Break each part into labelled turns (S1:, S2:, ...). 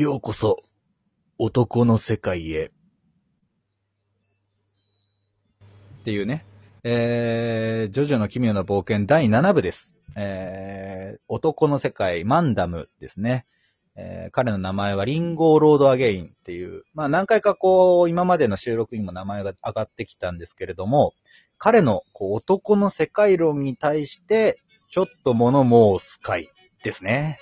S1: ようこそ、男の世界へ。っていうね、えー、ジョジョの奇妙な冒険第7部です。えー、男の世界、マンダムですね。えー、彼の名前はリンゴーロードアゲインっていう、まあ何回かこう、今までの収録にも名前が上がってきたんですけれども、彼のこう男の世界論に対して、ちょっと物申す回ですね。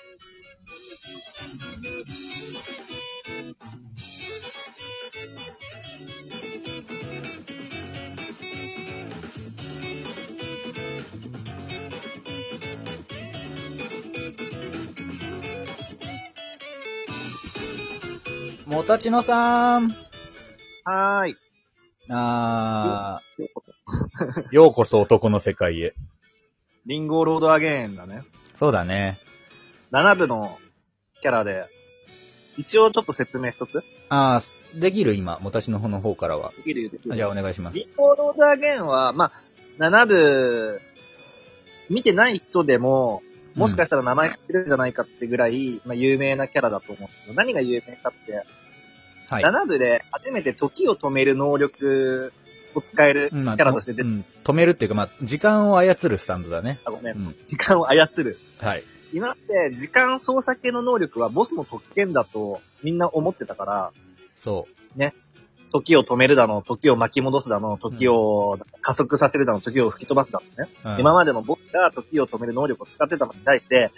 S1: もたちのさん。
S2: はーい。
S1: あー、ようこそ男の世界へ。
S2: リンゴロードアゲインだね。
S1: そうだね。
S2: 7部のキャラで、一応ちょっと説明一つ
S1: あー、できる今、もたちの方の方からは。
S2: できるできる
S1: じゃあお願いします
S2: リ。ンゴロードアゲインは、まあ、7部、見てない人でも、もしかしたら名前知ってるんじゃないかってぐらい、まあ、有名なキャラだと思うんですけど、何が有名かって、
S1: はい。
S2: 7部で初めて時を止める能力を使えるキャラとして出て、
S1: うん止めるっていうか、まあ、時間を操るスタンドだね。
S2: あごめん、
S1: うん
S2: 時間を操る。
S1: はい。
S2: 今って時間操作系の能力はボスの特権だとみんな思ってたから、
S1: そ
S2: 時を止めるだの、時を巻き戻すだの、時を加速させるだの、時を吹き飛ばすだのね。
S1: う。うん
S2: 今までのボスが時を止める能力を使ってたのに対して、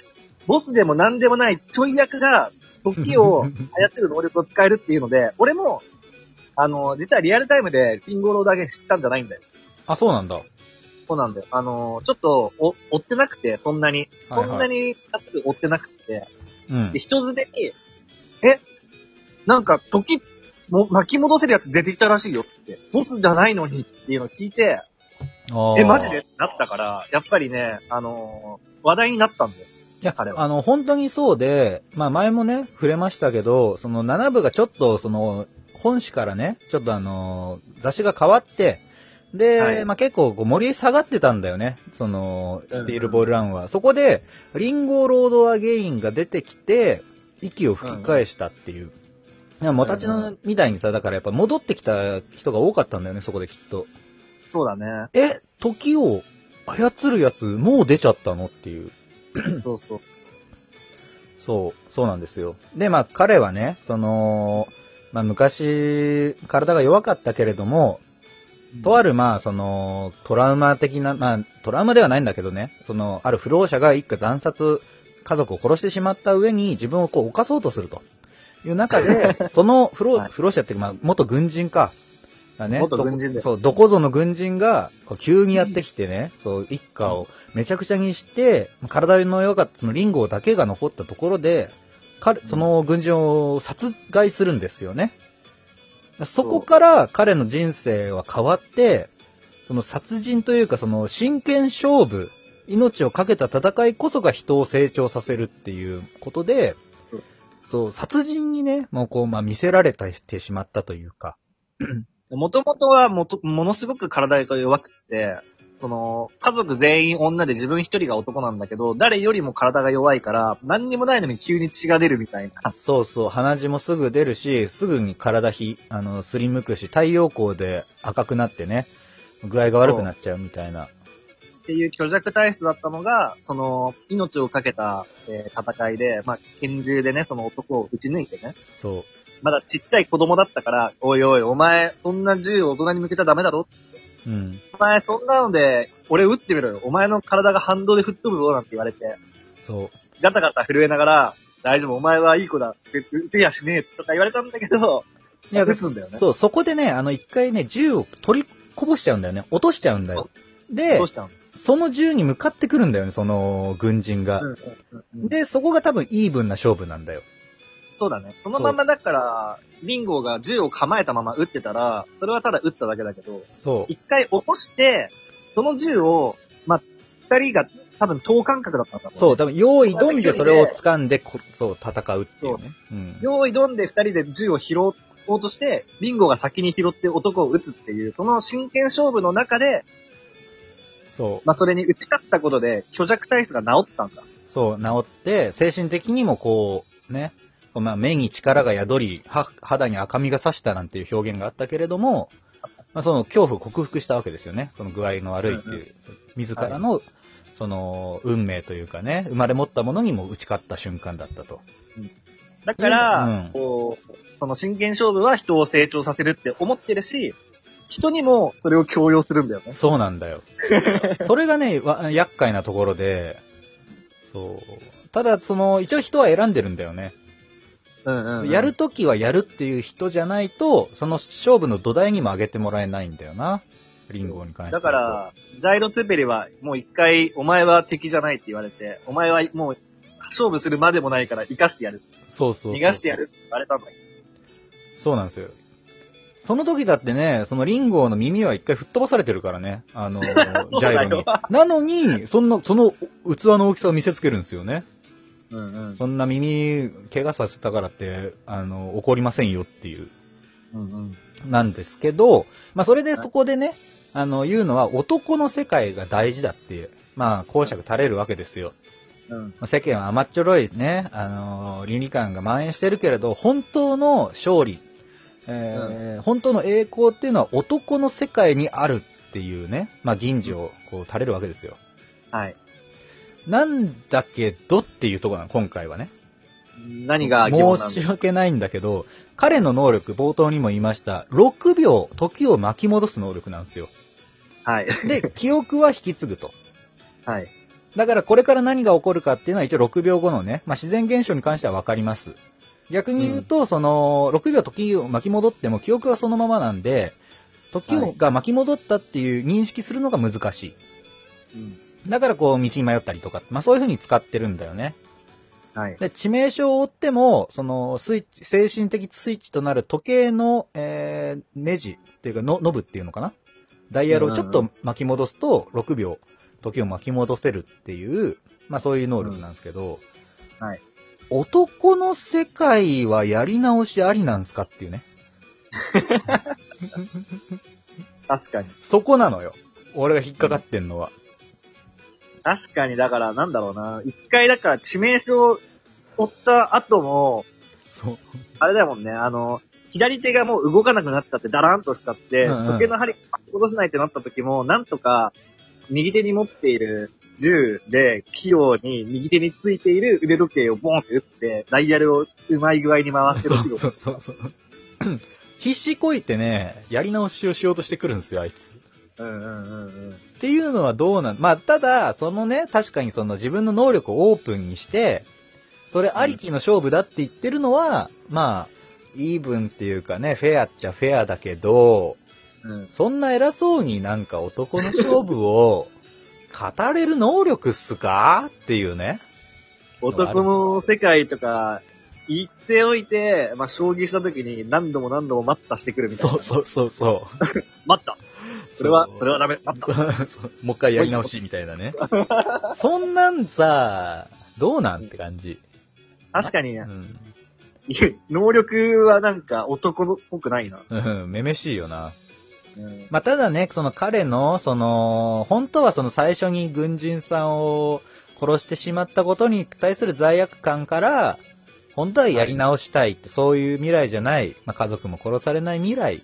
S2: ボスでも何でもないちょい役が時を操る能力を使えるっていうので、俺も、あの、実はリアルタイムでリンゴロードアゲン知ったんじゃないんだよ。
S1: あ、そうなんだ。はい
S2: そうなんだよ。あの、ちょっと、お、追ってなくて、そんなに。そんな
S1: はい。
S2: に、追ってなくて。
S1: うん
S2: で、。人づてに、え、なんか、時、も、巻き戻せるやつ出てきたらしいよって。ボスじゃないのにっていうのを聞いて、え、マジで？なったから、やっぱりね、あのー話題になったんだよ。
S1: いや、
S2: 彼は
S1: あの、本当にそうで、まあ前もね、触れましたけど、その7部がちょっと、その、本誌からね、ちょっとあの、雑誌が変わって、で、
S2: はい
S1: まあ結構こう盛り下がってたんだよね、その、
S2: うん
S1: スティールボールランは。そこで、リンゴロードアゲインが出てきて、息を吹き返したっていう。いや、もたちのみたいにさ、だからやっぱ戻ってきた人が多かったんだよね、そこできっと。
S2: そうだね。
S1: え、時を操るやつもう出ちゃったのっていう。
S2: そうそう。
S1: そう、そうなんですよ。で、まあ彼はね、その、まあ昔、体が弱かったけれども、とあ
S2: る、
S1: るまあその、トラウマ的な、まあトラウマではないんだけどね、その、ある不老者が一家惨殺、家族を殺してしまった上に自分をこう犯そうとするという中で、その不老、
S2: はい
S1: 不老者っていうか、まあ元軍人か。だね。
S2: 元軍人で
S1: どそう、どこぞの軍人が、急にやってきてね、そう、一家をめちゃくちゃにして、体の弱かったそのリンゴだけが残ったところで、彼、その軍人を殺害するんですよね。そこから彼の人生は変わって、その殺人というかその真剣勝負、命を懸けた戦いこそが人を成長させるっていうことで
S2: うん、
S1: そう、殺人にね、もうこう、まあ見せられてしまったというか、
S2: もともとはもと、ものすごく体が弱くって、その、家族全員女で自分一人が男なんだけど、誰よりも体が弱いから、何にもないのに急に血が出るみたいな。
S1: そうそう、鼻血もすぐ出るし、すぐに体ひ、あの、すりむくし、太陽光で赤くなってね、具合が悪くなっちゃうみたいな。
S2: っていう虚弱体質だったのが、その、命をかけた、えー戦いで、まあ、拳銃でね、その男を撃ち抜いてね、
S1: そう。
S2: まだちっちゃい子供だったから、おいおい、お前、そんな銃を大人に向けちゃダメだろ？
S1: うん。
S2: お前、そんなので、俺撃ってみろよ。お前の体が反動で吹っ飛ぶぞ、なんて言われて、
S1: そう。
S2: ガタガタ震えながら、大丈夫、お前はいい子だ。撃てやしねえ、とか言われたんだけど、
S1: いや、
S2: 撃つんだよね
S1: そう、そこでね、あの、一回ね、銃を取りこぼしちゃうんだよね。落としちゃうんだよ。で
S2: どう、したの
S1: その銃に向かってくるんだよね、その軍人が。
S2: うんうんうん
S1: で、そこが多分イーブンな勝負なんだよ。
S2: そうだね。そのままだから、リンゴが銃を構えたまま撃ってたら、それはただ撃っただけだけど、
S1: そう。
S2: 一回落として、その銃を、まあ、二人が多分等間隔だったんだろうね
S1: そう、多分、用意ドンでそれを掴んでこ、そう、戦うっていうね。うん。
S2: 用意ドンで二人で銃を拾おうとして、リンゴが先に拾って男を撃つっていう、その真剣勝負の中で、
S1: そう。
S2: まあ、それに打ち勝ったことで、虚弱体質が治ったんだ。
S1: そう、治って、精神的にもこう、ね、まあ、目に力が宿り、は肌に赤みが差したなんていう表現があったけれども、まあ、その恐怖を克服したわけですよね。その具合の悪いっていう、自らの、その、運命というかね、生まれ持ったものにも打ち勝った瞬間だったと。
S2: だから、
S1: うん
S2: こう、その真剣勝負は人を成長させるって思ってるし、人にもそれを強要するんだよね。
S1: そうなんだよ。それがね、わ厄介なところで、そう。ただ、その、一応人は選んでるんだよね。
S2: うんう
S1: やるときはやるっていう人じゃないと、その勝負の土台にも上げてもらえないんだよな。リンゴに関しては
S2: だから、ジャイロツェペリはもう一回、お前は敵じゃないって言われて、お前はもう勝負するまでもないから生かしてやる。
S1: そうそうそう
S2: 逃がしてやるって言われたんだよ。
S1: そうなんですよ。その時だってね、そのリンゴの耳は一回吹っ飛ばされてるからね。あの、ジャイロに。なのに、そんな、その器の大きさを見せつけるんですよね。
S2: うんうん。
S1: そんな耳、怪我させたからって、あの、怒りませんよっていう。
S2: うんうん。
S1: なんですけど、まあそれでそこでね、あの、言うのは男の世界が大事だっていう、まあ公爵垂れるわけですよ。
S2: うん。
S1: まあ世間は甘っちょろいね、あの、倫理観が蔓延してるけれど、本当の勝利、えー本当の栄光っていうのは男の世界にあるっていうね、まあ銀次をこう垂れるわけですよ。
S2: はい。
S1: なんだけどっていうところなの、今回はね。
S2: 何が
S1: 申し訳ないんだけど、彼の能力、冒頭にも言いました、6秒時を巻き戻す能力なんですよ。
S2: はい。
S1: で、記憶は引き継ぐと。
S2: はい。
S1: だからこれから何が起こるかっていうのは一応6秒後のね、まあ、自然現象に関しては分かります。逆に言うと、その、6秒時を巻き戻っても記憶はそのままなんで、時をが巻き戻ったっていう認識するのが難しい。
S2: うん。
S1: だからこう、道に迷ったりとか、まあそういう風に使ってるんだよね。
S2: はい。
S1: で、致命傷を負っても、その、スイッチ、精神的スイッチとなる時計の、えー、ネジっていうか、の、ノブっていうのかな？ダイヤルをちょっと巻き戻すと、6秒、時を巻き戻せるっていう、まあそういう能力なんですけど、
S2: うんはい。
S1: 男の世界はやり直しありなんすかっていうね。
S2: 確かに。
S1: そこなのよ。俺が引っかかってんのは。
S2: 確かに、だから、なんだろうな。一回、だから、致命傷を負った後も、
S1: そう。
S2: あれだもんね、あの、左手がもう動かなくなったってダラーンとしちゃって、
S1: うんうん
S2: 時計の針戻せないってなった時も、なんとか、右手に持っている銃で、器用に右手についている腕時計をボーンって打って、ダイヤルをうまい具合に回してる
S1: そうそうそうそう。必死こいてね、やり直しをしようとしてくるんですよ、あいつ。
S2: うんうんうんうん。
S1: っていうのはどうなん、まあ、ただ、そのね、確かにその自分の能力をオープンにして、それありきの勝負だって言ってるのは、まあ、イーブンっていうかね、フェアっちゃフェアだけど、
S2: うん。
S1: そんな偉そうになんか男の勝負を語れる能力っすか？っていうね。
S2: 男の世界とか、言っておいて、まあ、将棋した時に何度も何度も待ったしてくるみたいな。
S1: そうそうそうそう。
S2: 待ったそれは
S1: う、
S2: それはダメ。待った
S1: もう一回やり直しみたいなね。そんなんさ、どうなんって感じ。
S2: 確かにね、
S1: うん。
S2: 能力はなんか男のっぽくないな。
S1: うん、めめしいよな。
S2: うん。
S1: まあ、ただね、その彼の、その、本当はその最初に軍人さんを殺してしまったことに対する罪悪感から、本当はやり直したいって、そういう未来じゃない、まあ、家族も殺されない未来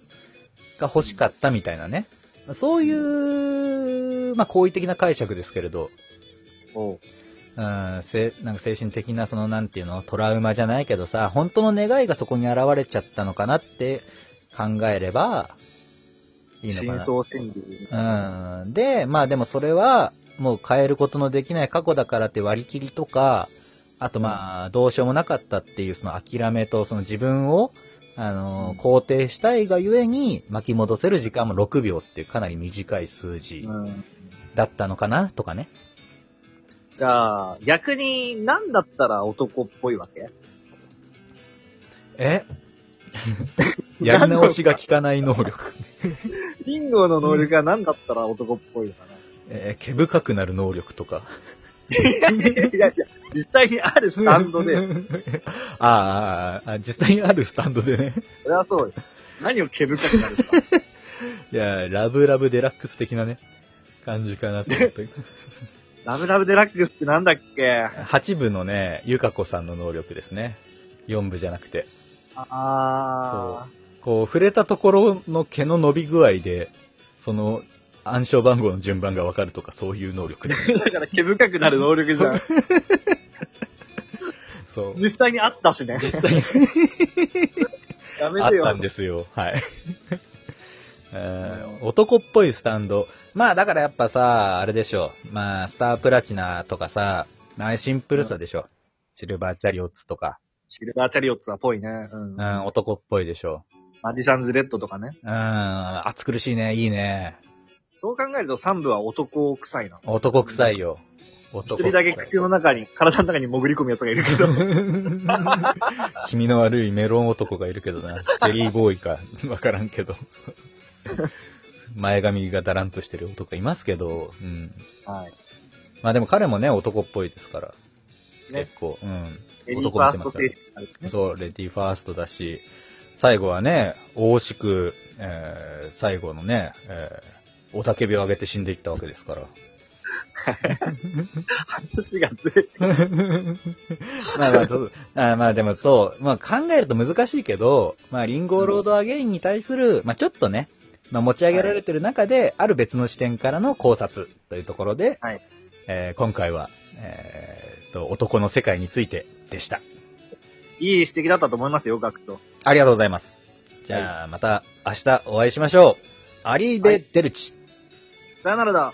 S1: が欲しかったみたいなね。そういう、まあ、好意的な解釈ですけれど、
S2: おう
S1: うん、せなんか精神的なそのなんていうの、トラウマじゃないけどさ、本当の願いがそこに現れちゃったのかなって考えれば、いいのかな。
S2: 真相心理。
S1: うん。で、まあでもそれは、もう変えることのできない過去だからって割り切りとか、あとまあ、どうしようもなかったっていうその諦めと、その自分を、あの、
S2: うん
S1: 肯定したいがゆえに巻き戻せる時間も6秒っていうかなり短い数字
S2: うん。
S1: だったのかなとかね。
S2: じゃあ、逆に何だったら男っぽいわけ？
S1: え？やり直しが効かない能力。
S2: リンゴの能力が何だったら男っぽいのかな。
S1: えー毛深くなる能力とか。
S2: いやいや実際にあるスタンドで、
S1: あーあ実際にあるスタンドでね。
S2: それはそうよ。何を毛深くなるか。
S1: いや、ラブラブデラックス的なね、感じかなと思って。
S2: ラブラブデラックスってなんだっけ？
S1: 八部のね、ゆかこさんの能力ですね。4部じゃなくて。
S2: あ
S1: こう、触れたところの毛の伸び具合で、その、暗証番号の順番がわかるとか、そういう能力。
S2: だから毛深くなる能力じゃん。
S1: そう。
S2: 実際にあったしね。
S1: 実際に
S2: やめてよ。
S1: あったんですよ。はい。えー男っぽいスタンド。まあだからやっぱさ、あれでしょ。まあ、スタープラチナとかさ、あれシンプルさでしょ。シルバーチャリオッツとか。
S2: シルバーチャリオッツはぽいね。うん。
S1: うん、男っぽいでしょ。
S2: マジシャンズレッドとかね。
S1: うん、暑苦しいね。いいね。
S2: そう考えると3部は男臭いな。
S1: 男臭いよ。
S2: 一
S1: 男
S2: 人だけ口の中に、体の中に潜り込むやつがいるけど。
S1: 気味の悪いメロン男がいるけどな。ジェリーボーイか、わからんけど。前髪がだらんとしてる男いますけど、うん。
S2: はい。
S1: まあでも彼もね、男っぽいですから。
S2: ね
S1: 結構、うん。
S2: エリーファーストステージあるね。
S1: そう、レディーファーストだし、最後はね、大しく、えー、最後のね、えー、おたけびを上げて死んでいったわけですから。
S2: 話がずれて
S1: まあまあ、そう、あまあでもそう、まあ考えると難しいけど、まあリンゴーロードアゲインに対する、まあちょっとね、まあ持ち上げられてる中で、ある別の視点からの考察というところで、
S2: はい
S1: えー今回は、えーと、男の世界についてでした。
S2: いい指摘だったと思いますよ、ガクト。
S1: ありがとうございます。じゃあ、また明日お会いしましょう。アリーベ・デルチ。
S2: さよならだ。